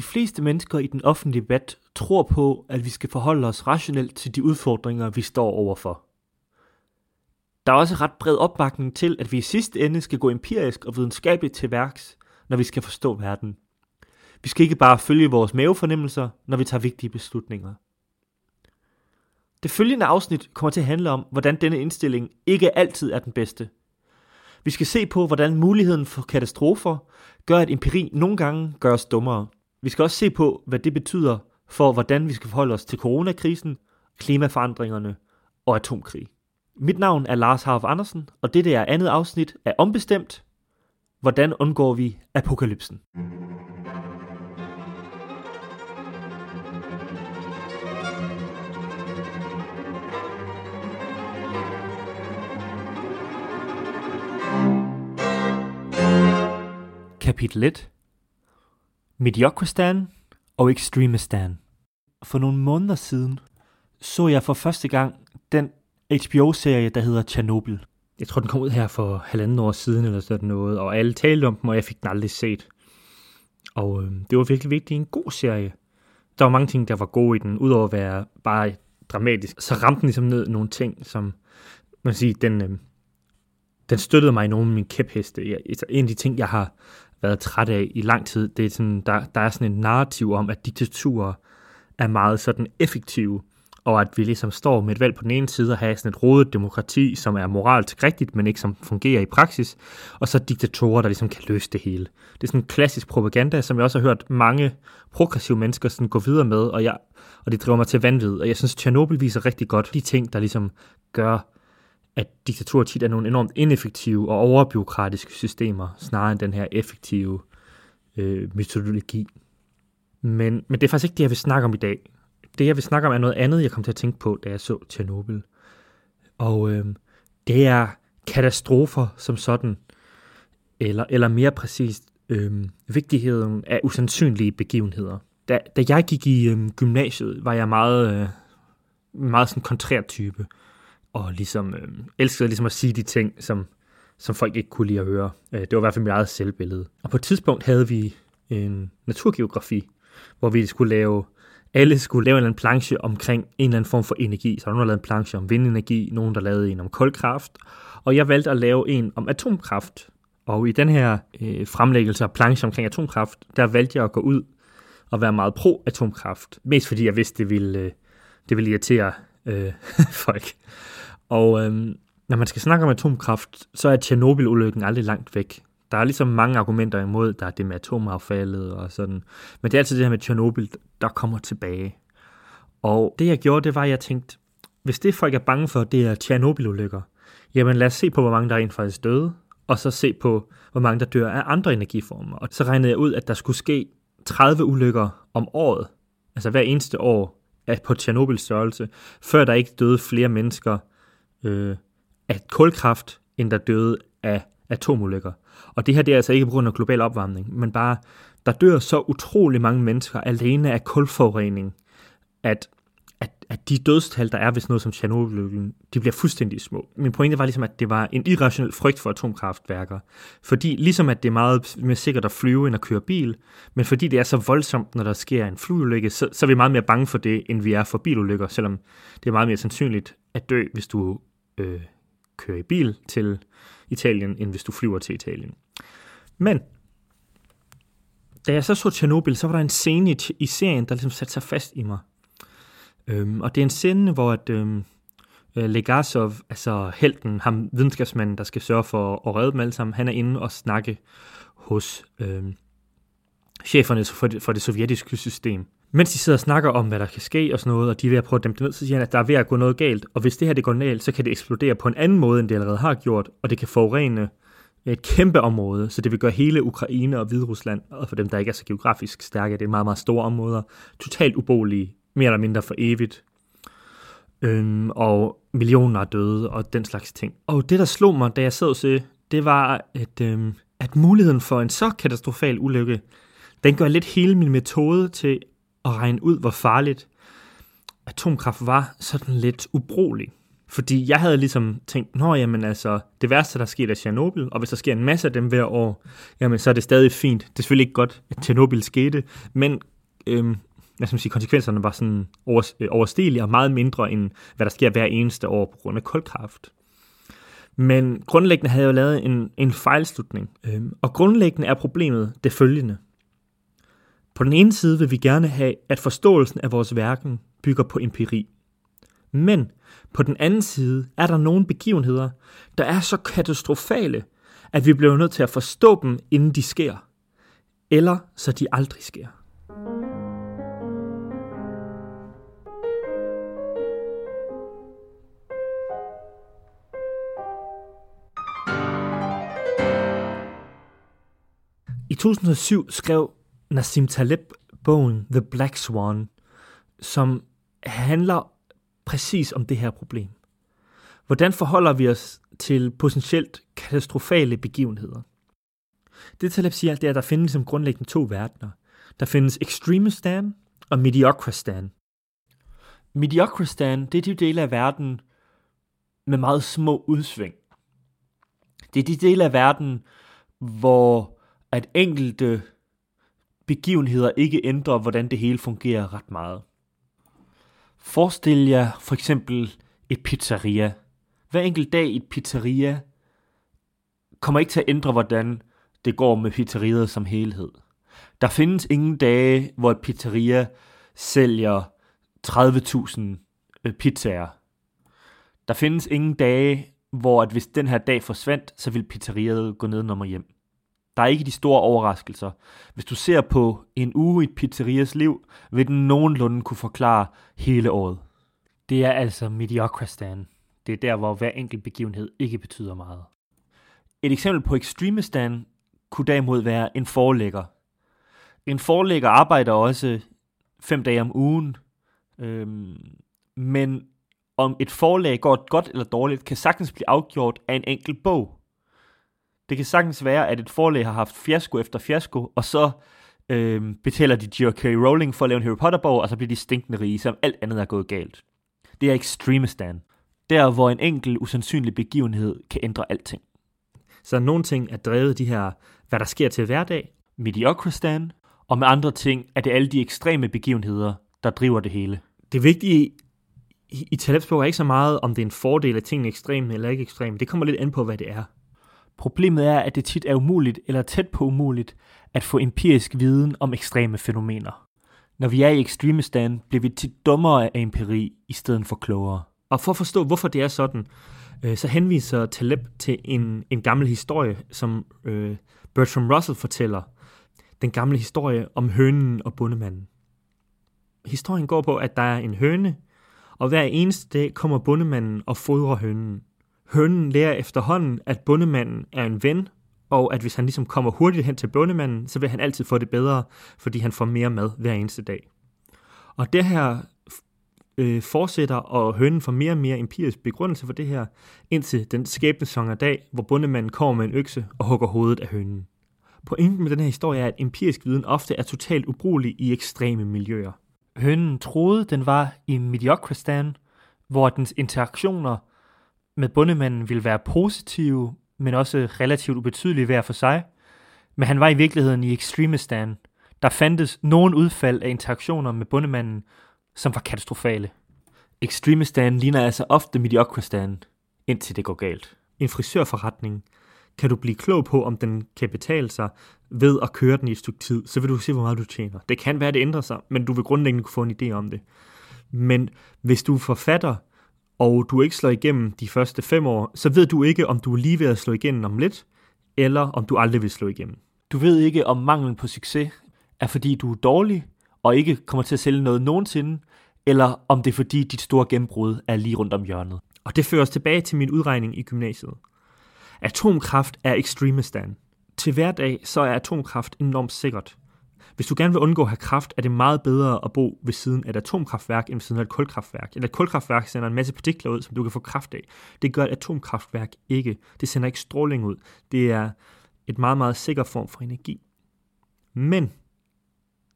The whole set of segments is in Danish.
De fleste mennesker i den offentlige debat tror på, at vi skal forholde os rationelt til de udfordringer, vi står overfor. Der er også ret bred opbakning til, at vi i sidste ende skal gå empirisk og videnskabeligt til værks, når vi skal forstå verden. Vi skal ikke bare følge vores mavefornemmelser, når vi tager vigtige beslutninger. Det følgende afsnit kommer til at handle om, hvordan denne indstilling ikke altid er den bedste. Vi skal se på, hvordan muligheden for katastrofer gør, at empiri nogle gange gør os dummere. Vi skal også se på, hvad det betyder for, hvordan vi skal forholde os til coronakrisen, klimaforandringerne og atomkrig. Mit navn er Lars Harf Andersen, og dette er andet afsnit af Ombestemt. Hvordan undgår vi apokalypsen? Kapitel 1 Mediokristan og Extremistan For nogle måneder siden så jeg for første gang den HBO-serie, der hedder Chernobyl. Jeg tror, den kom ud her for halvanden år siden eller sådan noget, og alle talte om den, og jeg fik den aldrig set. Og øh, det var virkelig vigtigt en god serie. Der var mange ting, der var gode i den, udover at være bare dramatisk. Så ramte den ligesom ned nogle ting, som man siger, den, øh, den støttede mig i nogle af mine kæpheste. Jeg, en af de ting, jeg har været træt af i lang tid, det er sådan, der, der er sådan en narrativ om, at diktaturer er meget sådan effektive, og at vi ligesom står med et valg på den ene side og har sådan et rodet demokrati, som er moralsk rigtigt, men ikke som fungerer i praksis, og så diktatorer, der ligesom kan løse det hele. Det er sådan en klassisk propaganda, som jeg også har hørt mange progressive mennesker sådan gå videre med, og, jeg, og det driver mig til vanvid. Og jeg synes, Tjernobyl viser rigtig godt de ting, der ligesom gør, at diktaturer tit er nogle enormt ineffektive og overbyråkratiske systemer, snarere end den her effektive øh, metodologi. Men, men det er faktisk ikke det, jeg vil snakke om i dag det, jeg vil snakke om, er noget andet, jeg kom til at tænke på, da jeg så Tjernobyl. Og øh, det er katastrofer som sådan, eller, eller mere præcist, øh, vigtigheden af usandsynlige begivenheder. Da, da jeg gik i øh, gymnasiet, var jeg meget, øh, meget sådan kontrær type, og ligesom øh, elskede ligesom at sige de ting, som, som folk ikke kunne lide at høre. Øh, det var i hvert fald mit eget selvbillede. Og på et tidspunkt havde vi en naturgeografi, hvor vi skulle lave alle skulle lave en eller anden planche omkring en eller anden form for energi. Så der var nogen, der lavede en planche om vindenergi, nogen, der lavede en om kulkraft, og jeg valgte at lave en om atomkraft. Og i den her øh, fremlæggelse af planche omkring atomkraft, der valgte jeg at gå ud og være meget pro-atomkraft. Mest fordi jeg vidste, det ville, øh, det ville irritere øh, folk. Og øhm, når man skal snakke om atomkraft, så er Tjernobyl-ulykken aldrig langt væk der er ligesom mange argumenter imod, der er det med atomaffaldet og sådan. Men det er altid det her med Tjernobyl, der kommer tilbage. Og det jeg gjorde, det var, at jeg tænkte, hvis det folk er bange for, det er Tjernobyl-ulykker, jamen lad os se på, hvor mange der rent faktisk døde, og så se på, hvor mange der dør af andre energiformer. Og så regnede jeg ud, at der skulle ske 30 ulykker om året, altså hver eneste år, på Tjernobyls størrelse, før der ikke døde flere mennesker øh, af kulkraft, end der døde af atomulykker. Og det her det er altså ikke på grund af global opvarmning, men bare, der dør så utrolig mange mennesker alene af kulforurening, at, at, at de dødstal, der er ved sådan noget som Tjernobyl, de bliver fuldstændig små. Min pointe var ligesom, at det var en irrationel frygt for atomkraftværker. Fordi ligesom at det er meget mere sikkert at flyve end at køre bil, men fordi det er så voldsomt, når der sker en flyulykke, så, så er vi meget mere bange for det, end vi er for bilulykker, selvom det er meget mere sandsynligt at dø, hvis du øh, køre i bil til Italien, end hvis du flyver til Italien. Men da jeg så så Tjernobyl, så var der en scene i, i serien, der ligesom satte sig fast i mig. Øhm, og det er en scene, hvor at, øhm, øh, Legasov, altså helten, ham videnskabsmanden, der skal sørge for at redde dem alle sammen, han er inde og snakke hos øhm, cheferne for det, for det sovjetiske system. Mens de sidder og snakker om, hvad der kan ske og sådan noget, og de er ved at prøve at dæmpe det ned, så siger han, at der er ved at gå noget galt, og hvis det her det går galt, så kan det eksplodere på en anden måde, end det allerede har gjort, og det kan forurene et kæmpe område, så det vil gøre hele Ukraine og Hviderusland, og for dem, der ikke er så geografisk stærke, det er meget, meget store områder, totalt ubolige, mere eller mindre for evigt, øhm, og millioner er døde, og den slags ting. Og det, der slog mig, da jeg sad og se, det var, at, øhm, at muligheden for en så katastrofal ulykke, den gør lidt hele min metode til at regne ud, hvor farligt atomkraft var sådan lidt ubrugelig. Fordi jeg havde ligesom tænkt, nå jamen altså, det værste, der sker, er Tjernobyl, og hvis der sker en masse af dem hver år, jamen så er det stadig fint. Det er selvfølgelig ikke godt, at Tjernobyl skete, men øhm, hvad skal man sige, konsekvenserne var sådan over, øh, overstigelige og meget mindre end hvad der sker hver eneste år på grund af kulkraft. Men grundlæggende havde jeg jo lavet en, en fejlslutning. øhm, og grundlæggende er problemet det følgende. På den ene side vil vi gerne have, at forståelsen af vores verden bygger på empiri. Men på den anden side er der nogle begivenheder, der er så katastrofale, at vi bliver nødt til at forstå dem, inden de sker. Eller så de aldrig sker. I 2007 skrev Nassim Taleb bogen The Black Swan, som handler præcis om det her problem. Hvordan forholder vi os til potentielt katastrofale begivenheder? Det Taleb siger, det er, at der findes som grundlæggende to verdener. Der findes Extremistan og Mediocristan. Mediocristan, det er de dele af verden med meget små udsving. Det er de dele af verden, hvor at enkelte begivenheder ikke ændrer, hvordan det hele fungerer ret meget. Forestil jer for eksempel et pizzeria. Hver enkelt dag i et pizzeria kommer ikke til at ændre, hvordan det går med pizzeriet som helhed. Der findes ingen dage, hvor et pizzeria sælger 30.000 øh, pizzaer. Der findes ingen dage, hvor at hvis den her dag forsvandt, så vil pizzeriet gå ned og hjem. Der er ikke de store overraskelser. Hvis du ser på en uge i et pizzerias liv, vil den nogenlunde kunne forklare hele året. Det er altså mediocristan. Det er der, hvor hver enkelt begivenhed ikke betyder meget. Et eksempel på extremistan kunne derimod være en forlægger. En forlægger arbejder også fem dage om ugen, øhm, men om et forlag går godt eller dårligt, kan sagtens blive afgjort af en enkelt bog. Det kan sagtens være, at et forlag har haft fiasko efter fiasko, og så øh, betaler de J.K. Rowling for at lave en Harry Potter-bog, og så bliver de stinkende rige, som alt andet er gået galt. Det er extremistan. Der, hvor en enkelt usandsynlig begivenhed kan ændre alting. Så nogle ting er drevet de her, hvad der sker til hverdag, mediocristan, og med andre ting er det alle de ekstreme begivenheder, der driver det hele. Det vigtige i, i Talebs bog er ikke så meget, om det er en fordel, at tingene er ekstreme eller ikke ekstreme. Det kommer lidt an på, hvad det er. Problemet er, at det tit er umuligt eller tæt på umuligt at få empirisk viden om ekstreme fænomener. Når vi er i ekstremistan, bliver vi tit dummere af empiri i stedet for klogere. Og for at forstå, hvorfor det er sådan, øh, så henviser Taleb til en, en gammel historie, som øh, Bertram Russell fortæller. Den gamle historie om hønen og bundemanden. Historien går på, at der er en høne, og hver eneste dag kommer bundemanden og fodrer hønen. Hønen lærer efterhånden, at bundemanden er en ven, og at hvis han ligesom kommer hurtigt hen til bundemanden, så vil han altid få det bedre, fordi han får mere mad hver eneste dag. Og det her øh, fortsætter, og hønen får mere og mere empirisk begrundelse for det her, indtil den skæbnesonger dag, hvor bundemanden kommer med en økse og hugger hovedet af hønen. Pointen med den her historie er, at empirisk viden ofte er totalt ubrugelig i ekstreme miljøer. Hønen troede, den var i Mediocristan, hvor dens interaktioner med bundemanden ville være positive, men også relativt ubetydelige hver for sig. Men han var i virkeligheden i ekstremistan. Der fandtes nogen udfald af interaktioner med bundemanden, som var katastrofale. Ekstremistan ligner altså ofte mediokristan, indtil det går galt. En frisørforretning kan du blive klog på, om den kan betale sig ved at køre den i et stykke tid, så vil du se, hvor meget du tjener. Det kan være, at det ændrer sig, men du vil grundlæggende kunne få en idé om det. Men hvis du er forfatter, og du ikke slår igennem de første fem år, så ved du ikke, om du er lige ved at slå igennem om lidt, eller om du aldrig vil slå igennem. Du ved ikke, om manglen på succes er fordi du er dårlig, og ikke kommer til at sælge noget nogensinde, eller om det er fordi dit store gennembrud er lige rundt om hjørnet. Og det fører os tilbage til min udregning i gymnasiet. Atomkraft er ekstremistan. Til hverdag så er atomkraft enormt sikkert. Hvis du gerne vil undgå at have kraft, er det meget bedre at bo ved siden af et atomkraftværk, end ved siden af et kulkraftværk. Et kulkraftværk sender en masse partikler ud, som du kan få kraft af. Det gør et atomkraftværk ikke. Det sender ikke stråling ud. Det er et meget, meget sikker form for energi. Men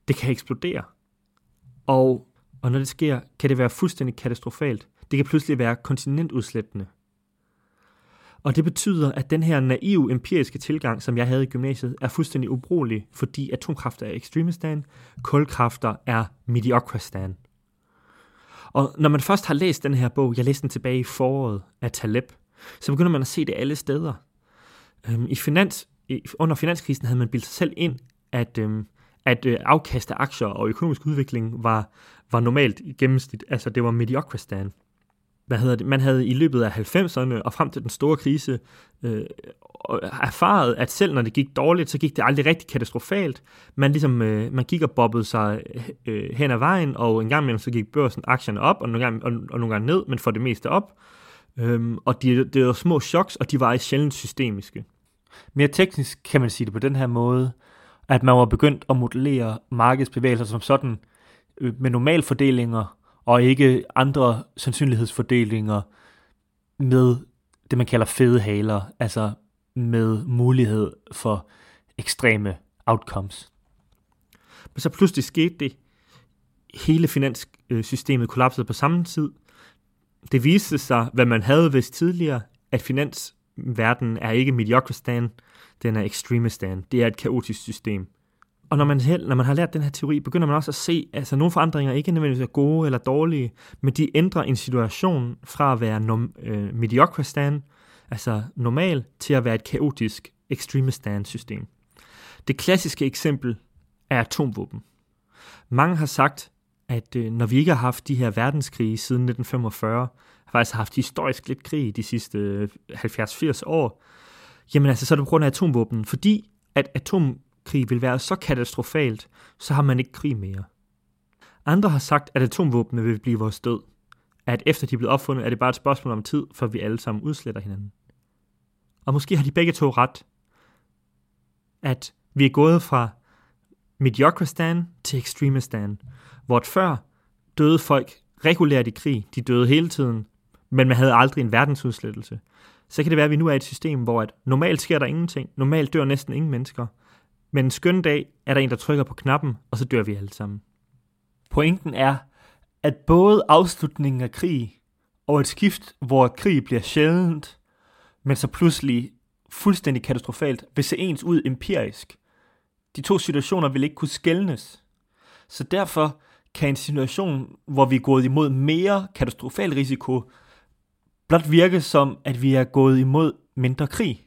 det kan eksplodere. Og, og når det sker, kan det være fuldstændig katastrofalt. Det kan pludselig være kontinentudslættende. Og det betyder, at den her naive empiriske tilgang, som jeg havde i gymnasiet, er fuldstændig ubrugelig, fordi atomkræfter er ekstremistan, kulkræfter er mediocrestan. Og når man først har læst den her bog, jeg læste den tilbage i foråret af Taleb, så begynder man at se det alle steder. Øhm, I finans, under finanskrisen havde man bildt sig selv ind, at, øhm, at øh, afkast af aktier og økonomisk udvikling var, var normalt i gennemsnit. Altså det var mediocrestan hvad hedder det, man havde i løbet af 90'erne og frem til den store krise øh, erfaret, at selv når det gik dårligt, så gik det aldrig rigtig katastrofalt. Man, ligesom, øh, man gik og bobbede sig øh, hen ad vejen, og en gang imellem så gik børsen aktierne op, og nogle gange, og, og nogle gange ned, men for det meste op. Øhm, og de, det var små choks, og de var sjældent systemiske. Mere teknisk kan man sige det på den her måde, at man var begyndt at modellere markedsbevægelser som sådan øh, med normalfordelinger, og ikke andre sandsynlighedsfordelinger med det, man kalder fede haler, altså med mulighed for ekstreme outcomes. Men så pludselig skete det. Hele finanssystemet kollapsede på samme tid. Det viste sig, hvad man havde vidst tidligere, at finansverdenen er ikke mediocrestan, den er extremistan. Det er et kaotisk system. Og når man, når man har lært den her teori, begynder man også at se, at altså, nogle forandringer ikke nødvendigvis er gode eller dårlige, men de ændrer en situation fra at være nom, øh, mediocre stand, altså normal, til at være et kaotisk extreme stand system. Det klassiske eksempel er atomvåben. Mange har sagt, at øh, når vi ikke har haft de her verdenskrige siden 1945, har faktisk haft historisk lidt krig de sidste øh, 70-80 år, jamen altså, så er det på grund af atomvåben, fordi at atom krig vil være så katastrofalt, så har man ikke krig mere. Andre har sagt, at atomvåbne vil blive vores død. At efter de er blevet opfundet, er det bare et spørgsmål om tid, før vi alle sammen udsletter hinanden. Og måske har de begge to ret. At vi er gået fra mediocrestan til ekstremistan, hvor før døde folk regulært i krig. De døde hele tiden, men man havde aldrig en verdensudslettelse. Så kan det være, at vi nu er i et system, hvor at normalt sker der ingenting. Normalt dør næsten ingen mennesker. Men en skøn dag er der en, der trykker på knappen, og så dør vi alle sammen. Pointen er, at både afslutningen af krig og et skift, hvor krig bliver sjældent, men så pludselig fuldstændig katastrofalt, vil se ens ud empirisk. De to situationer vil ikke kunne skældnes. Så derfor kan en situation, hvor vi er gået imod mere katastrofal risiko, blot virke som, at vi er gået imod mindre krig.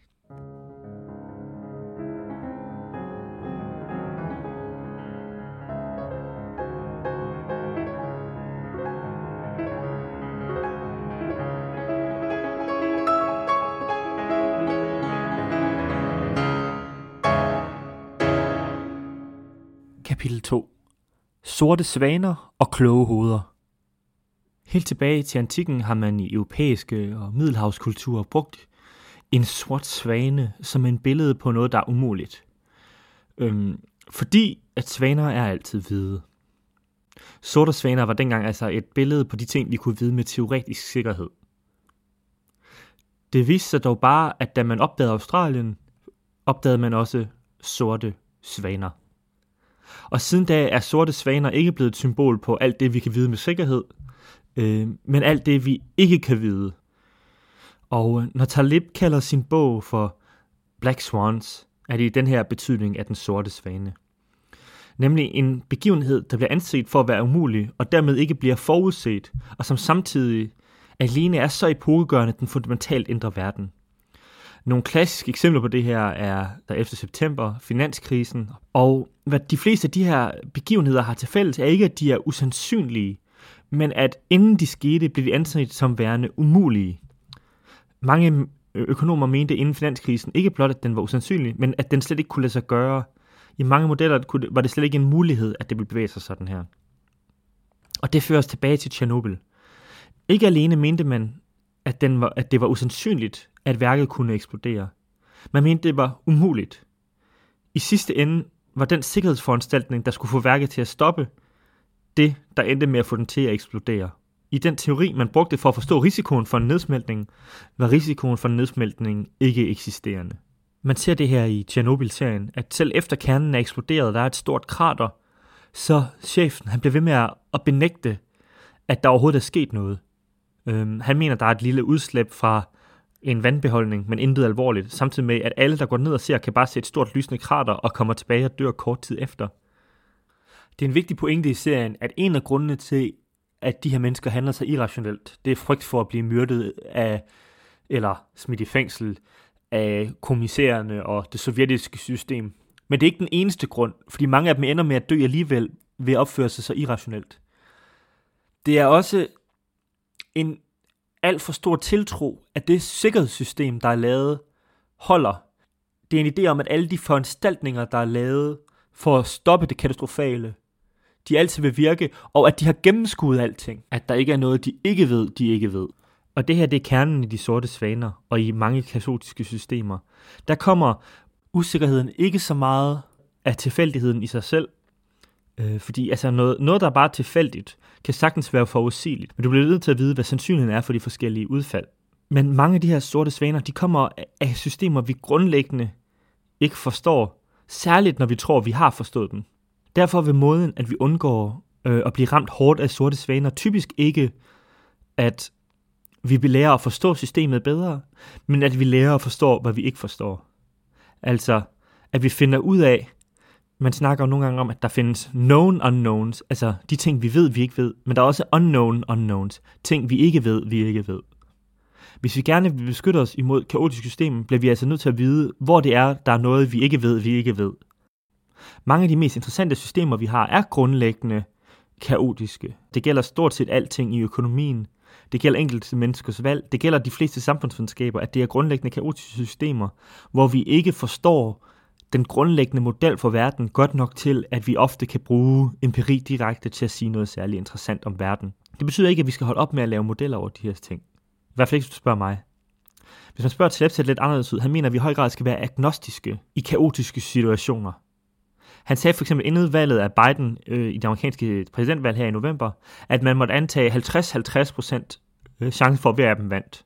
Sorte svaner og kloge hoveder Helt tilbage til antikken har man i europæiske og middelhavskulturer brugt en sort svane som en billede på noget, der er umuligt. Øhm, fordi at svaner er altid hvide. Sorte svaner var dengang altså et billede på de ting, vi kunne vide med teoretisk sikkerhed. Det viste sig dog bare, at da man opdagede Australien, opdagede man også sorte svaner. Og siden da er sorte svaner ikke blevet et symbol på alt det, vi kan vide med sikkerhed, øh, men alt det, vi ikke kan vide. Og øh, når Talib kalder sin bog for Black Swans, er det i den her betydning af den sorte svane. Nemlig en begivenhed, der bliver anset for at være umulig, og dermed ikke bliver forudset, og som samtidig alene er så epokegørende, at den fundamentalt ændrer verden. Nogle klassiske eksempler på det her er der efter september, finanskrisen, og hvad de fleste af de her begivenheder har til fælles, er ikke, at de er usandsynlige, men at inden de skete, blev de anset som værende umulige. Mange økonomer mente inden finanskrisen ikke blot, at den var usandsynlig, men at den slet ikke kunne lade sig gøre. I mange modeller var det slet ikke en mulighed, at det ville bevæge sig sådan her. Og det fører os tilbage til Tjernobyl. Ikke alene mente man, at, den var, at det var usandsynligt, at værket kunne eksplodere. Man mente, det var umuligt. I sidste ende var den sikkerhedsforanstaltning, der skulle få værket til at stoppe, det, der endte med at få den til at eksplodere. I den teori, man brugte for at forstå risikoen for en nedsmeltning, var risikoen for en nedsmeltning ikke eksisterende. Man ser det her i Tjernobyl-serien, at selv efter kernen er eksploderet, der er et stort krater, så chefen han bliver ved med at benægte, at der overhovedet er sket noget. Øhm, han mener, der er et lille udslip fra en vandbeholdning, men intet alvorligt, samtidig med, at alle, der går ned og ser, kan bare se et stort lysende krater og kommer tilbage og dør kort tid efter. Det er en vigtig pointe i serien, at en af grundene til, at de her mennesker handler sig irrationelt, det er frygt for at blive myrdet af, eller smidt i fængsel af kommissærerne og det sovjetiske system. Men det er ikke den eneste grund, fordi mange af dem ender med at dø alligevel ved at opføre sig så irrationelt. Det er også en alt for stor tiltro, at det sikkerhedssystem, der er lavet, holder. Det er en idé om, at alle de foranstaltninger, der er lavet for at stoppe det katastrofale, de altid vil virke, og at de har gennemskuet alting. At der ikke er noget, de ikke ved, de ikke ved. Og det her, det er kernen i de sorte svaner, og i mange kaotiske systemer. Der kommer usikkerheden ikke så meget af tilfældigheden i sig selv, øh, fordi altså noget, noget, der er bare tilfældigt, kan sagtens være forudsigeligt, men du bliver nødt til at vide, hvad sandsynligheden er for de forskellige udfald. Men mange af de her sorte svaner, de kommer af systemer, vi grundlæggende ikke forstår, særligt når vi tror, vi har forstået dem. Derfor vil måden, at vi undgår øh, at blive ramt hårdt af sorte svaner, typisk ikke, at vi vil lære at forstå systemet bedre, men at vi lærer at forstå, hvad vi ikke forstår. Altså, at vi finder ud af, man snakker jo nogle gange om, at der findes known unknowns, altså de ting, vi ved, vi ikke ved, men der er også unknown unknowns, ting, vi ikke ved, vi ikke ved. Hvis vi gerne vil beskytte os imod kaotiske systemer, bliver vi altså nødt til at vide, hvor det er, der er noget, vi ikke ved, vi ikke ved. Mange af de mest interessante systemer, vi har, er grundlæggende kaotiske. Det gælder stort set alting i økonomien. Det gælder enkelte menneskers valg. Det gælder de fleste samfundsvidenskaber, at det er grundlæggende kaotiske systemer, hvor vi ikke forstår den grundlæggende model for verden godt nok til, at vi ofte kan bruge empiri direkte til at sige noget særligt interessant om verden. Det betyder ikke, at vi skal holde op med at lave modeller over de her ting. I hvert fald ikke, hvis du spørger mig. Hvis man spørger til lidt anderledes ud, han mener, at vi i høj grad skal være agnostiske i kaotiske situationer. Han sagde for eksempel inden valget af Biden øh, i det amerikanske præsidentvalg her i november, at man måtte antage 50-50% øh, chance for, at hver af dem vandt.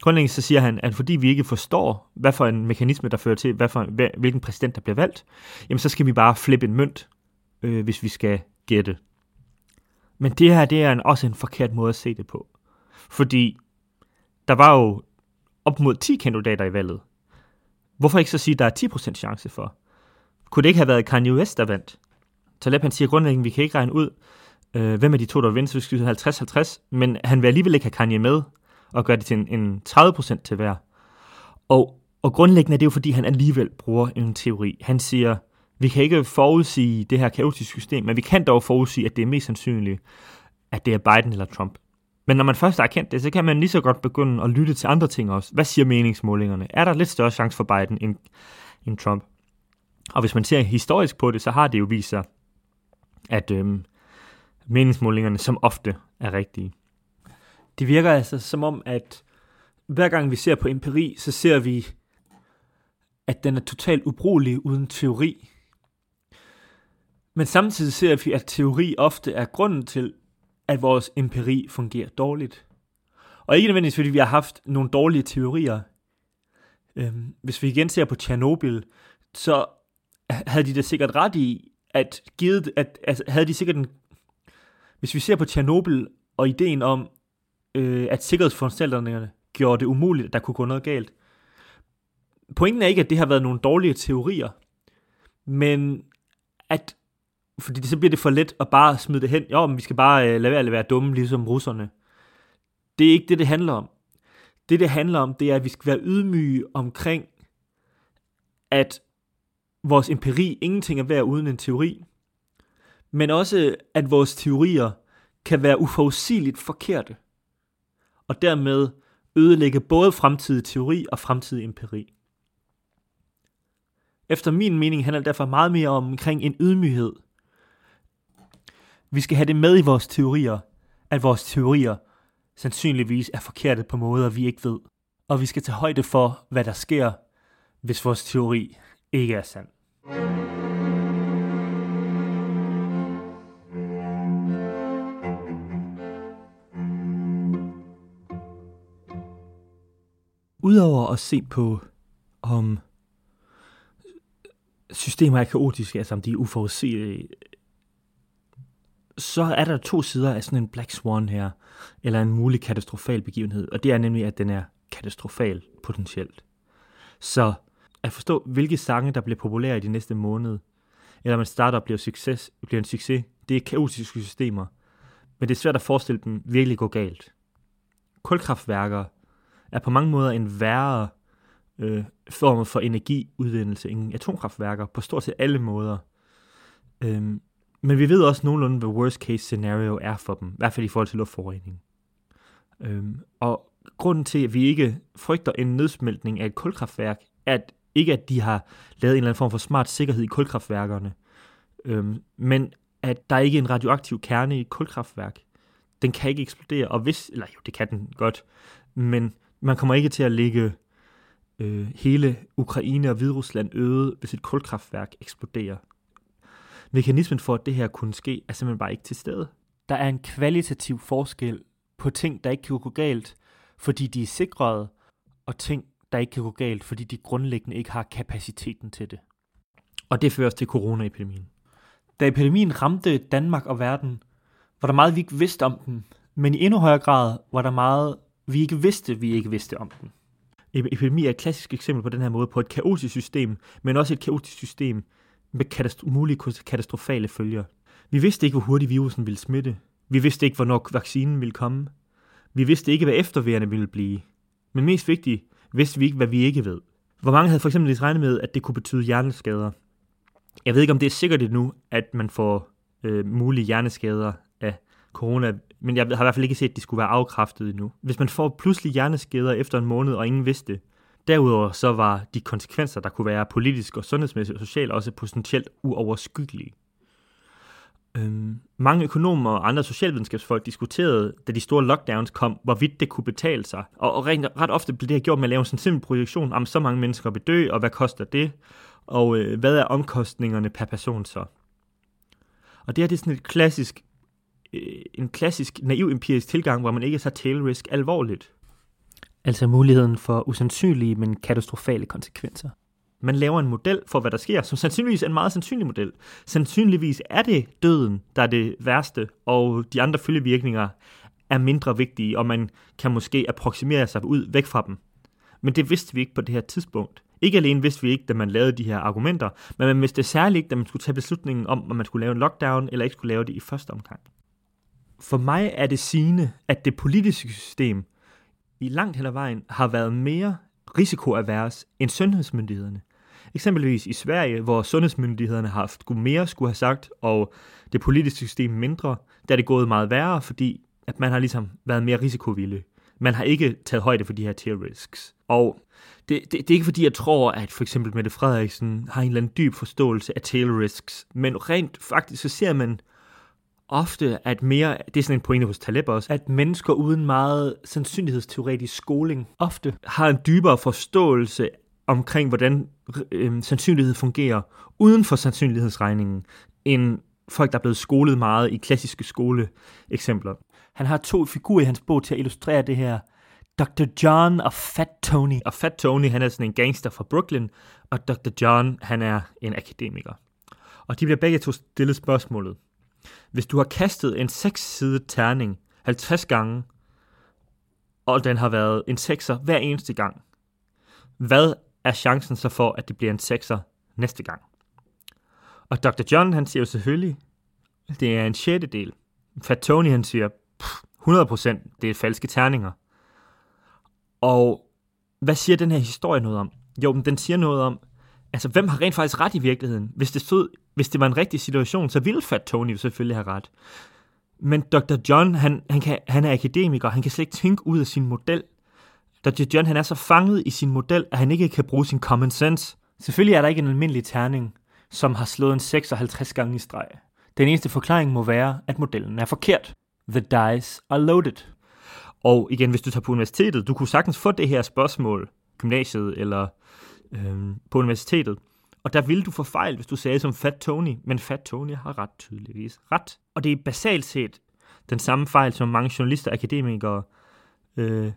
Grundlæggende så siger han, at fordi vi ikke forstår, hvad for en mekanisme, der fører til, hvad for, hvilken præsident, der bliver valgt, jamen så skal vi bare flippe en mønt, øh, hvis vi skal gætte. Men det her, det er en, også en forkert måde at se det på. Fordi der var jo op mod 10 kandidater i valget. Hvorfor ikke så sige, at der er 10% chance for? Kunne det ikke have været Kanye West, der vandt? Taleb han siger grundlæggende, at vi kan ikke regne ud, øh, hvem af de to, der vinder, så vi skal 50-50, men han vil alligevel ikke have Kanye med, og gør det til en, en 30% til hver. Og, og grundlæggende er det jo, fordi han alligevel bruger en teori. Han siger, vi kan ikke forudsige det her kaotiske system, men vi kan dog forudsige, at det er mest sandsynligt, at det er Biden eller Trump. Men når man først har erkendt det, så kan man lige så godt begynde at lytte til andre ting også. Hvad siger meningsmålingerne? Er der lidt større chance for Biden end, end Trump? Og hvis man ser historisk på det, så har det jo vist sig, at øhm, meningsmålingerne som ofte er rigtige. Det virker altså som om, at hver gang vi ser på empiri, så ser vi, at den er totalt ubrugelig uden teori. Men samtidig ser vi, at teori ofte er grunden til, at vores empiri fungerer dårligt. Og ikke nødvendigvis, fordi vi har haft nogle dårlige teorier. Øhm, hvis vi igen ser på Tjernobyl, så havde de da sikkert ret i, at givet, at, altså, havde de sikkert en, hvis vi ser på Tjernobyl og ideen om, øh, at sikkerhedsforanstaltningerne gjorde det umuligt, at der kunne gå noget galt. Pointen er ikke, at det har været nogle dårlige teorier, men at, fordi så bliver det for let at bare smide det hen. Jo, men vi skal bare øh, lade være at være dumme, ligesom russerne. Det er ikke det, det handler om. Det, det handler om, det er, at vi skal være ydmyge omkring, at vores empiri ingenting er værd uden en teori, men også, at vores teorier kan være uforudsigeligt forkerte og dermed ødelægge både fremtidig teori og fremtidig empiri. Efter min mening handler det derfor meget mere om omkring en ydmyghed. Vi skal have det med i vores teorier, at vores teorier sandsynligvis er forkerte på måder, vi ikke ved. Og vi skal tage højde for, hvad der sker, hvis vores teori ikke er sand. Udover at se på, om systemer er kaotiske, altså om de er uforudsigelige, så er der to sider af sådan en black swan her, eller en mulig katastrofal begivenhed, og det er nemlig, at den er katastrofal. potentielt. Så at forstå, hvilke sange, der bliver populære i de næste måned, eller man starter bliver, succes, bliver en succes, det er kaotiske systemer. Men det er svært at forestille dem virkelig gå galt. Kulkraftværker er på mange måder en værre øh, form for energiudvindelse end atomkraftværker på stort set alle måder. Øhm, men vi ved også nogenlunde, hvad worst case scenario er for dem, i hvert fald i forhold til luftforurening. Øhm, og grunden til, at vi ikke frygter en nedsmeltning af et kulkraftværk, er at ikke, at de har lavet en eller anden form for smart sikkerhed i kulkraftværkerne, øhm, men at der ikke er en radioaktiv kerne i et kulkraftværk. Den kan ikke eksplodere, og hvis, eller jo, det kan den godt, men man kommer ikke til at lægge øh, hele Ukraine og Hviderusland øde, hvis et kulkraftværk eksploderer. Mekanismen for, at det her kunne ske, er simpelthen bare ikke til stede. Der er en kvalitativ forskel på ting, der ikke kan gå galt, fordi de er sikrede, og ting, der ikke kan gå galt, fordi de grundlæggende ikke har kapaciteten til det. Og det fører os til coronaepidemien. Da epidemien ramte Danmark og verden, var der meget, vi ikke vidste om den, men i endnu højere grad var der meget, vi ikke vidste, vi ikke vidste om den. Epidemi er et klassisk eksempel på den her måde på et kaotisk system, men også et kaotisk system med katastro- mulige katastrofale følger. Vi vidste ikke, hvor hurtigt virusen ville smitte. Vi vidste ikke, hvornår vaccinen ville komme. Vi vidste ikke, hvad efterværende ville blive. Men mest vigtigt, vidste vi ikke, hvad vi ikke ved. Hvor mange havde for eksempel regnet med, at det kunne betyde hjerneskader. Jeg ved ikke, om det er sikkert endnu, at man får øh, mulige hjerneskader af corona, men jeg har i hvert fald ikke set, at de skulle være afkræftet endnu. Hvis man får pludselig hjerneskader efter en måned, og ingen vidste det, derudover så var de konsekvenser, der kunne være politisk og sundhedsmæssigt og socialt, også potentielt uoverskyggelige. Øhm, mange økonomer og andre socialvidenskabsfolk diskuterede, da de store lockdowns kom, hvorvidt det kunne betale sig. Og, og ret, ret ofte blev det her gjort med at lave sådan en simpel projektion om, så mange mennesker vil dø, og hvad koster det? Og øh, hvad er omkostningerne per person så? Og det her det er sådan et klassisk, en klassisk naiv empirisk tilgang, hvor man ikke tager tail risk alvorligt. Altså muligheden for usandsynlige, men katastrofale konsekvenser. Man laver en model for, hvad der sker, som sandsynligvis er en meget sandsynlig model. Sandsynligvis er det døden, der er det værste, og de andre følgevirkninger er mindre vigtige, og man kan måske approximere sig ud væk fra dem. Men det vidste vi ikke på det her tidspunkt. Ikke alene vidste vi ikke, da man lavede de her argumenter, men man vidste særligt ikke, da man skulle tage beslutningen om, om man skulle lave en lockdown, eller ikke skulle lave det i første omgang. For mig er det sigende, at det politiske system i langt hen ad vejen har været mere risikoavers end sundhedsmyndighederne. Eksempelvis i Sverige, hvor sundhedsmyndighederne har haft mere skulle have sagt, og det politiske system mindre, der er det gået meget værre, fordi at man har ligesom været mere risikovillig. Man har ikke taget højde for de her tier risks. Og det, det, det er ikke fordi, jeg tror, at for eksempel Mette Frederiksen har en eller anden dyb forståelse af tail risks, men rent faktisk så ser man ofte, at mere, det er sådan en pointe hos Taleb også, at mennesker uden meget sandsynlighedsteoretisk skoling ofte har en dybere forståelse omkring, hvordan øh, sandsynlighed fungerer uden for sandsynlighedsregningen, end folk, der er blevet skolet meget i klassiske skoleeksempler. Han har to figurer i hans bog til at illustrere det her. Dr. John og Fat Tony. Og Fat Tony, han er sådan en gangster fra Brooklyn, og Dr. John, han er en akademiker. Og de bliver begge to stillet spørgsmålet. Hvis du har kastet en 6-sidet terning 50 gange, og den har været en 6'er hver eneste gang, hvad er chancen så for, at det bliver en 6'er næste gang? Og Dr. John, han siger jo selvfølgelig, det er en sjettedel. Fat Tony, han siger, 100% det er falske terninger. Og hvad siger den her historie noget om? Jo, men den siger noget om, altså hvem har rent faktisk ret i virkeligheden? Hvis det, stod, hvis det var en rigtig situation, så ville Fat Tony selvfølgelig have ret. Men Dr. John, han, han, kan, han er akademiker, han kan slet ikke tænke ud af sin model. Dr. John, han er så fanget i sin model, at han ikke kan bruge sin common sense. Selvfølgelig er der ikke en almindelig terning, som har slået en 56 gange i streg. Den eneste forklaring må være, at modellen er forkert. The dice are loaded. Og igen, hvis du tager på universitetet, du kunne sagtens få det her spørgsmål, gymnasiet eller øhm, på universitetet, og der ville du få fejl, hvis du sagde som Fat Tony, men Fat Tony har ret tydeligvis ret. Og det er basalt set den samme fejl, som mange journalister og akademikere øh,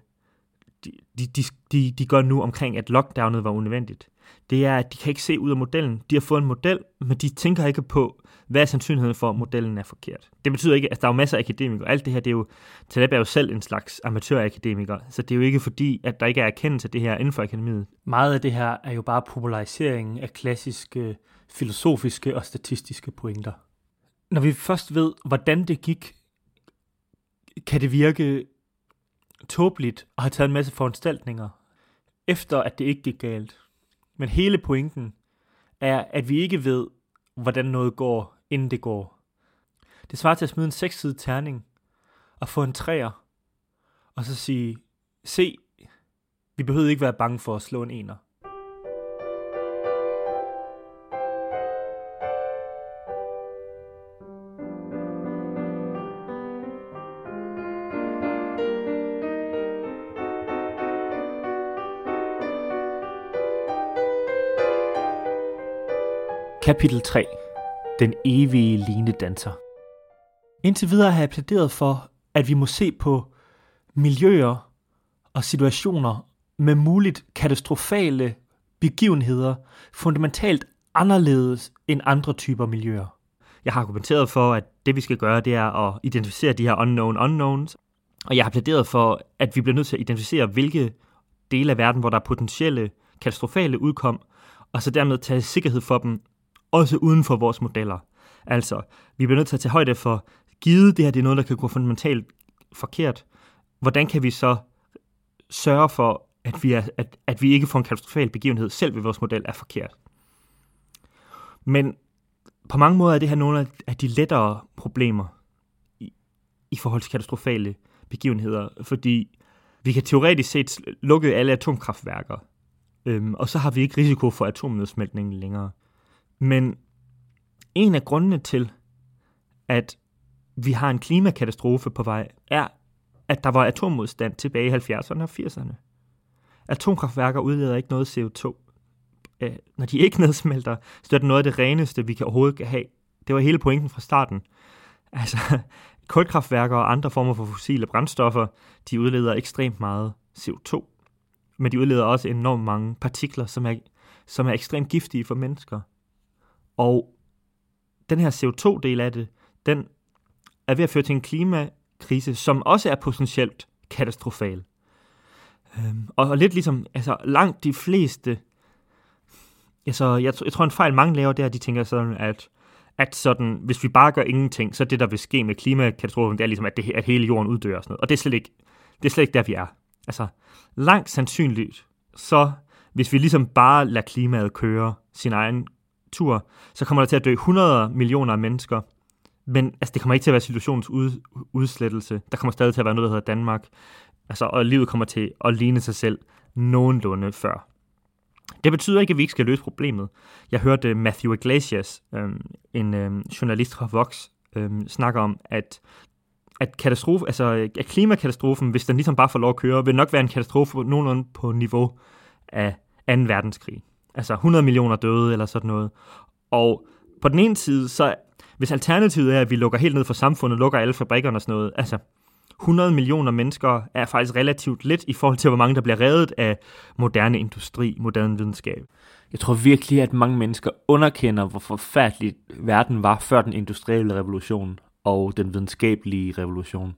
de, de, de, de gør nu omkring, at lockdownet var unødvendigt det er, at de kan ikke se ud af modellen. De har fået en model, men de tænker ikke på, hvad er sandsynligheden for, at modellen er forkert. Det betyder ikke, at der er jo masser af akademikere. Alt det her, det er jo, Taleb er jo selv en slags amatørakademiker, så det er jo ikke fordi, at der ikke er erkendelse af det her inden for akademiet. Meget af det her er jo bare populariseringen af klassiske filosofiske og statistiske pointer. Når vi først ved, hvordan det gik, kan det virke tåbeligt at have taget en masse foranstaltninger, efter at det ikke gik galt. Men hele pointen er, at vi ikke ved, hvordan noget går, inden det går. Det svarer til at smide en sekssidig terning og få en træer, og så sige, se, vi behøver ikke være bange for at slå en ener. Kapitel 3. Den evige linedanser. Indtil videre har jeg plæderet for, at vi må se på miljøer og situationer med muligt katastrofale begivenheder fundamentalt anderledes end andre typer miljøer. Jeg har argumenteret for, at det vi skal gøre, det er at identificere de her unknown unknowns, og jeg har plæderet for, at vi bliver nødt til at identificere, hvilke dele af verden, hvor der er potentielle katastrofale udkom, og så dermed tage sikkerhed for dem også uden for vores modeller. Altså, vi bliver nødt til at tage højde for, givet det her det er noget, der kan gå fundamentalt forkert, hvordan kan vi så sørge for, at vi, er, at, at vi ikke får en katastrofal begivenhed, selv ved vores model er forkert. Men på mange måder er det her nogle af de lettere problemer i, i forhold til katastrofale begivenheder, fordi vi kan teoretisk set lukke alle atomkraftværker, øhm, og så har vi ikke risiko for atomnedsmeltning længere. Men en af grundene til, at vi har en klimakatastrofe på vej, er, at der var atommodstand tilbage i 70'erne og 80'erne. Atomkraftværker udleder ikke noget CO2. Øh, når de ikke nedsmelter, så er det noget af det reneste, vi kan overhovedet kan have. Det var hele pointen fra starten. Altså, kulkraftværker og andre former for fossile brændstoffer, de udleder ekstremt meget CO2. Men de udleder også enormt mange partikler, som er, som er ekstremt giftige for mennesker. Og den her CO2-del af det, den er ved at føre til en klimakrise, som også er potentielt katastrofal. Øhm, og lidt ligesom, altså langt de fleste, altså jeg, jeg tror en fejl mange laver, det er, at de tænker sådan, at, at sådan, hvis vi bare gør ingenting, så det, der vil ske med klimakatastrofen, det er ligesom, at, det, at hele jorden uddør og sådan noget. Og det er slet ikke, det er slet ikke der, vi er. Altså, langt sandsynligt, så hvis vi ligesom bare lader klimaet køre sin egen tur, så kommer der til at dø 100 millioner mennesker. Men altså, det kommer ikke til at være situationens ud, udslettelse. Der kommer stadig til at være noget, der hedder Danmark. Altså, og livet kommer til at ligne sig selv nogenlunde før. Det betyder ikke, at vi ikke skal løse problemet. Jeg hørte øh, Matthew Iglesias, øhm, en øhm, journalist fra Vox, øhm, snakke om, at at, katastrofe, altså, at klimakatastrofen, hvis den ligesom bare får lov at køre, vil nok være en katastrofe nogenlunde på niveau af 2. verdenskrig altså 100 millioner døde eller sådan noget. Og på den ene side, så hvis alternativet er, at vi lukker helt ned for samfundet, lukker alle fabrikkerne og sådan noget, altså 100 millioner mennesker er faktisk relativt lidt i forhold til, hvor mange der bliver reddet af moderne industri, moderne videnskab. Jeg tror virkelig, at mange mennesker underkender, hvor forfærdelig verden var før den industrielle revolution og den videnskabelige revolution.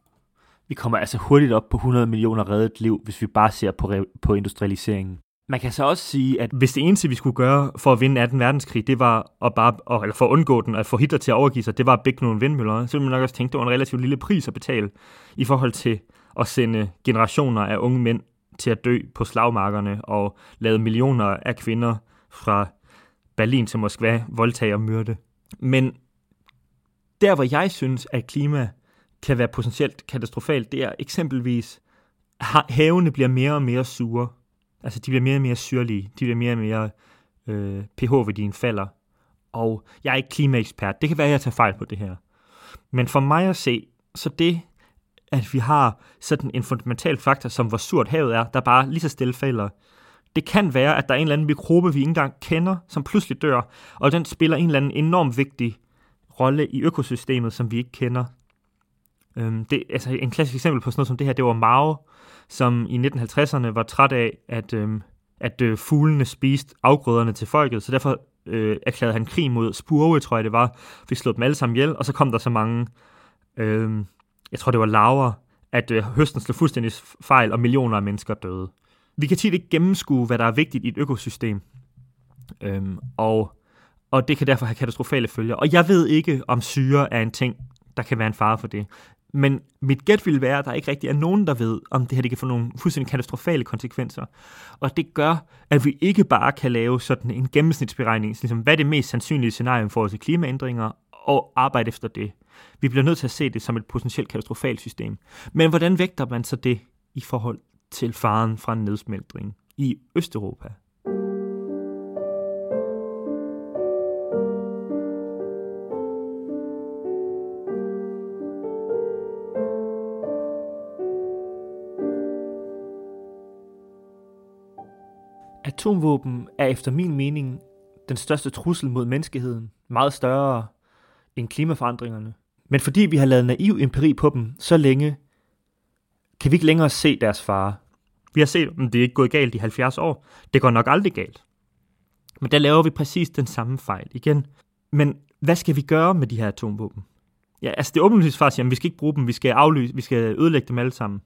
Vi kommer altså hurtigt op på 100 millioner reddet liv, hvis vi bare ser på, på industrialiseringen. Man kan så også sige, at hvis det eneste, vi skulle gøre for at vinde 18. verdenskrig, det var at bare, eller for at undgå den, at få Hitler til at overgive sig, det var at bygge nogle vindmøller, så ville man nok også tænke, det var en relativt lille pris at betale i forhold til at sende generationer af unge mænd til at dø på slagmarkerne og lade millioner af kvinder fra Berlin til Moskva voldtage og myrde. Men der, hvor jeg synes, at klima kan være potentielt katastrofalt, det er eksempelvis, at havene bliver mere og mere sure. Altså, de bliver mere og mere syrlige. De bliver mere og mere... Øh, pH-værdien falder. Og jeg er ikke klimaekspert. Det kan være, at jeg tager fejl på det her. Men for mig at se, så det, at vi har sådan en fundamental faktor, som hvor surt havet er, der bare lige så stille falder, det kan være, at der er en eller anden mikrobe, vi ikke engang kender, som pludselig dør, og den spiller en eller anden enormt vigtig rolle i økosystemet, som vi ikke kender. Øhm, det, altså en klassisk eksempel på sådan noget som det her, det var Mao, som i 1950'erne var træt af, at øh, at øh, fuglene spiste afgrøderne til folket, så derfor øh, erklærede han krig mod spurve, tror jeg det var, fik slået dem alle sammen ihjel, og så kom der så mange, øh, jeg tror det var laver, at øh, høsten slog fuldstændig fejl, og millioner af mennesker døde. Vi kan tit ikke gennemskue, hvad der er vigtigt i et økosystem, øh, og, og det kan derfor have katastrofale følger. Og jeg ved ikke, om syre er en ting, der kan være en fare for det. Men mit gæt vil være, at der ikke rigtig er nogen, der ved, om det her det kan få nogle fuldstændig katastrofale konsekvenser. Og det gør, at vi ikke bare kan lave sådan en gennemsnitsberegning, ligesom hvad er det mest sandsynlige scenarie i forhold til klimaændringer, og arbejde efter det. Vi bliver nødt til at se det som et potentielt katastrofalt system. Men hvordan vægter man så det i forhold til faren fra en nedsmeltning i Østeuropa? Atomvåben er efter min mening den største trussel mod menneskeheden, meget større end klimaforandringerne. Men fordi vi har lavet naiv empiri på dem så længe, kan vi ikke længere se deres fare. Vi har set, at det er ikke gået galt i 70 år. Det går nok aldrig galt. Men der laver vi præcis den samme fejl igen. Men hvad skal vi gøre med de her atomvåben? Ja, altså det er åbenlyst faktisk, at vi skal ikke bruge dem, vi skal aflyse, vi skal ødelægge dem alle sammen.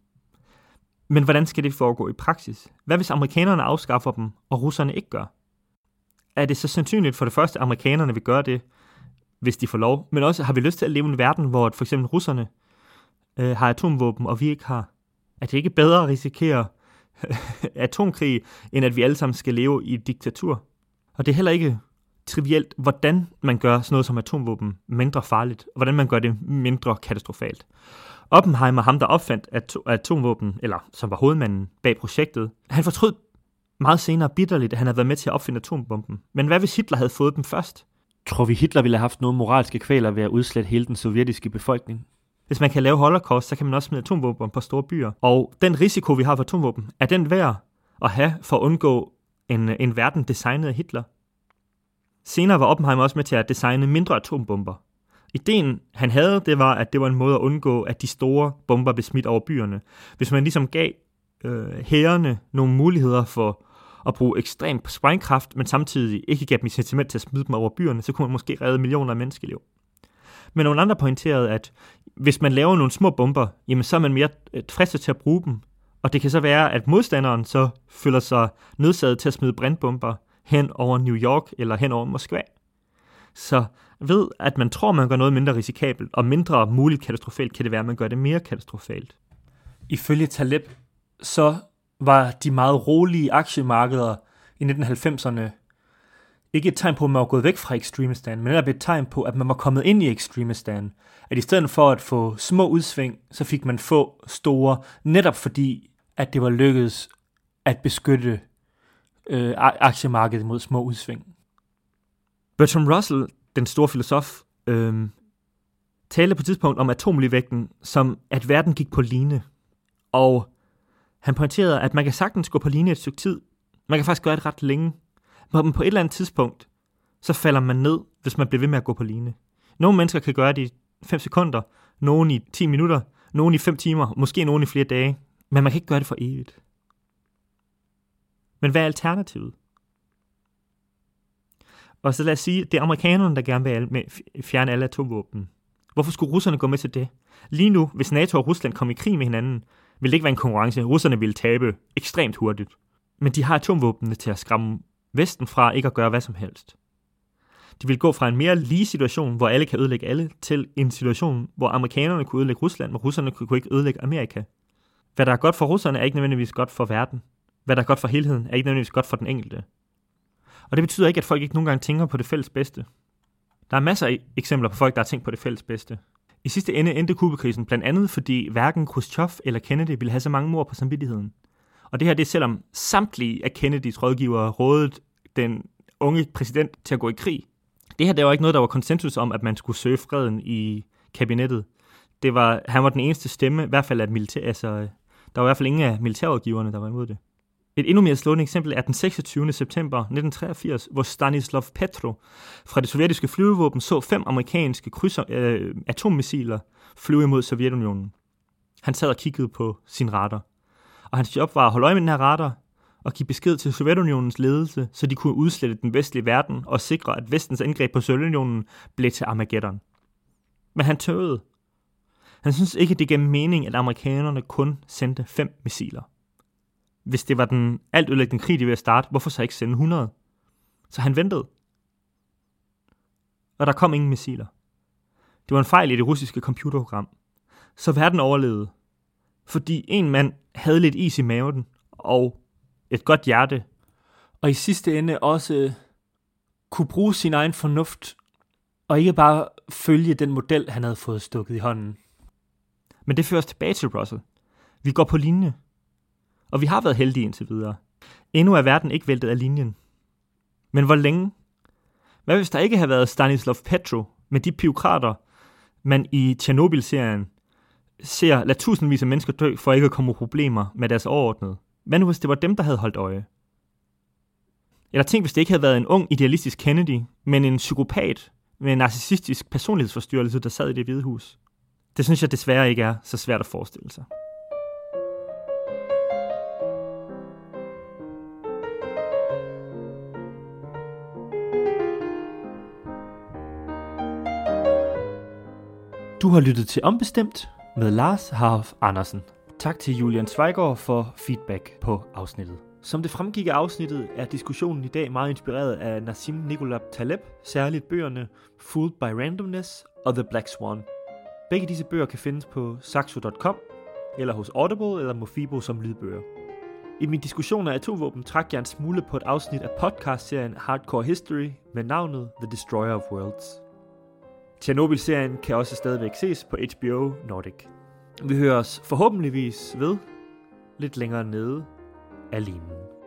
Men hvordan skal det foregå i praksis? Hvad hvis amerikanerne afskaffer dem, og russerne ikke gør? Er det så sandsynligt for det første, at amerikanerne vil gøre det, hvis de får lov? Men også, har vi lyst til at leve i en verden, hvor for eksempel russerne øh, har atomvåben, og vi ikke har? Er det ikke bedre at risikere atomkrig, end at vi alle sammen skal leve i et diktatur? Og det er heller ikke trivielt, hvordan man gør sådan noget som atomvåben mindre farligt, og hvordan man gør det mindre katastrofalt. Oppenheimer, ham der opfandt at- atomvåben, eller som var hovedmanden bag projektet, han fortrød meget senere bitterligt, at han havde været med til at opfinde atombomben. Men hvad hvis Hitler havde fået dem først? Tror vi, Hitler ville have haft nogle moralske kvaler ved at udslette hele den sovjetiske befolkning? Hvis man kan lave holocaust, så kan man også smide atomvåben på store byer. Og den risiko, vi har for atomvåben, er den værd at have for at undgå en, en verden designet af Hitler? Senere var Oppenheimer også med til at designe mindre atombomber. Ideen, han havde, det var, at det var en måde at undgå, at de store bomber blev smidt over byerne. Hvis man ligesom gav øh, hærene nogle muligheder for at bruge ekstrem sprængkraft, men samtidig ikke gav dem incitament til at smide dem over byerne, så kunne man måske redde millioner af menneskeliv. Men nogle andre pointerede, at hvis man laver nogle små bomber, jamen så er man mere øh, fristet til at bruge dem. Og det kan så være, at modstanderen så føler sig nødsaget til at smide brandbomber hen over New York eller hen over Moskva. Så ved, at man tror, man gør noget mindre risikabelt og mindre muligt katastrofalt, kan det være, at man gør det mere katastrofalt. Ifølge Taleb, så var de meget rolige aktiemarkeder i 1990'erne ikke et tegn på, at man var gået væk fra ekstremistan, men et tegn på, at man var kommet ind i ekstremistan. At i stedet for at få små udsving, så fik man få store, netop fordi, at det var lykkedes at beskytte øh, aktiemarkedet mod små udsving. Bertrand Russell, den store filosof, øh, talte på et tidspunkt om atomligvægten, som at verden gik på line. Og han pointerede, at man kan sagtens gå på line et stykke tid. Man kan faktisk gøre det ret længe. Men på et eller andet tidspunkt, så falder man ned, hvis man bliver ved med at gå på line. Nogle mennesker kan gøre det i 5 sekunder, nogen i 10 minutter, nogen i 5 timer, måske nogen i flere dage. Men man kan ikke gøre det for evigt. Men hvad er alternativet? Og så lad os sige, det er amerikanerne, der gerne vil fjerne alle atomvåben. Hvorfor skulle russerne gå med til det? Lige nu, hvis NATO og Rusland kom i krig med hinanden, ville det ikke være en konkurrence. Russerne ville tabe ekstremt hurtigt. Men de har atomvåbnene til at skræmme Vesten fra ikke at gøre hvad som helst. De vil gå fra en mere lige situation, hvor alle kan ødelægge alle, til en situation, hvor amerikanerne kunne ødelægge Rusland, men russerne kunne ikke ødelægge Amerika. Hvad der er godt for russerne, er ikke nødvendigvis godt for verden. Hvad der er godt for helheden, er ikke nødvendigvis godt for den enkelte. Og det betyder ikke, at folk ikke nogle gange tænker på det fælles bedste. Der er masser af eksempler på folk, der har tænkt på det fælles bedste. I sidste ende endte Kubekrisen blandt andet, fordi hverken Khrushchev eller Kennedy ville have så mange mord på samvittigheden. Og det her det er selvom samtlige af Kennedys rådgivere rådede den unge præsident til at gå i krig. Det her det var ikke noget, der var konsensus om, at man skulle søge freden i kabinettet. Det var, han var den eneste stemme, i hvert fald af militær, altså, øh, der var i hvert fald ingen af militærrådgiverne, der var imod det. Et endnu mere slående eksempel er den 26. september 1983, hvor Stanislav Petro fra det sovjetiske flyvevåben så fem amerikanske krydser, øh, atommissiler flyve imod Sovjetunionen. Han sad og kiggede på sin radar. Og hans job var at holde øje med den her radar, og give besked til Sovjetunionens ledelse, så de kunne udslette den vestlige verden og sikre, at vestens angreb på Sovjetunionen blev til Armageddon. Men han tøvede. Han synes ikke, det gav mening, at amerikanerne kun sendte fem missiler. Hvis det var den alt ødelæggende krig, de ville starte, hvorfor så ikke sende 100? Så han ventede. Og der kom ingen missiler. Det var en fejl i det russiske computerprogram. Så verden overlevede. Fordi en mand havde lidt is i maven og et godt hjerte. Og i sidste ende også kunne bruge sin egen fornuft og ikke bare følge den model, han havde fået stukket i hånden. Men det fører os tilbage til Russell. Vi går på linje. Og vi har været heldige indtil videre. Endnu er verden ikke væltet af linjen. Men hvor længe? Hvad hvis der ikke havde været Stanislav Petro med de piokrater, man i Tjernobyl-serien ser lade tusindvis af mennesker dø for ikke at komme problemer med deres overordnede? Hvad nu hvis det var dem, der havde holdt øje? Eller tænk, hvis det ikke havde været en ung, idealistisk Kennedy, men en psykopat med en narcissistisk personlighedsforstyrrelse, der sad i det hvide hus. Det synes jeg desværre ikke er så svært at forestille sig. Du har lyttet til Ombestemt med Lars Harf Andersen. Tak til Julian Zweigård for feedback på afsnittet. Som det fremgik af afsnittet, er diskussionen i dag meget inspireret af Nassim Nikolab Taleb, særligt bøgerne Fooled by Randomness og The Black Swan. Begge disse bøger kan findes på saxo.com, eller hos Audible eller Mofibo som lydbøger. I min diskussion af atomvåben trak jeg en smule på et afsnit af podcastserien Hardcore History med navnet The Destroyer of Worlds. Chernobyl-serien kan også stadigvæk ses på HBO Nordic. Vi hører os forhåbentligvis ved lidt længere nede af limen.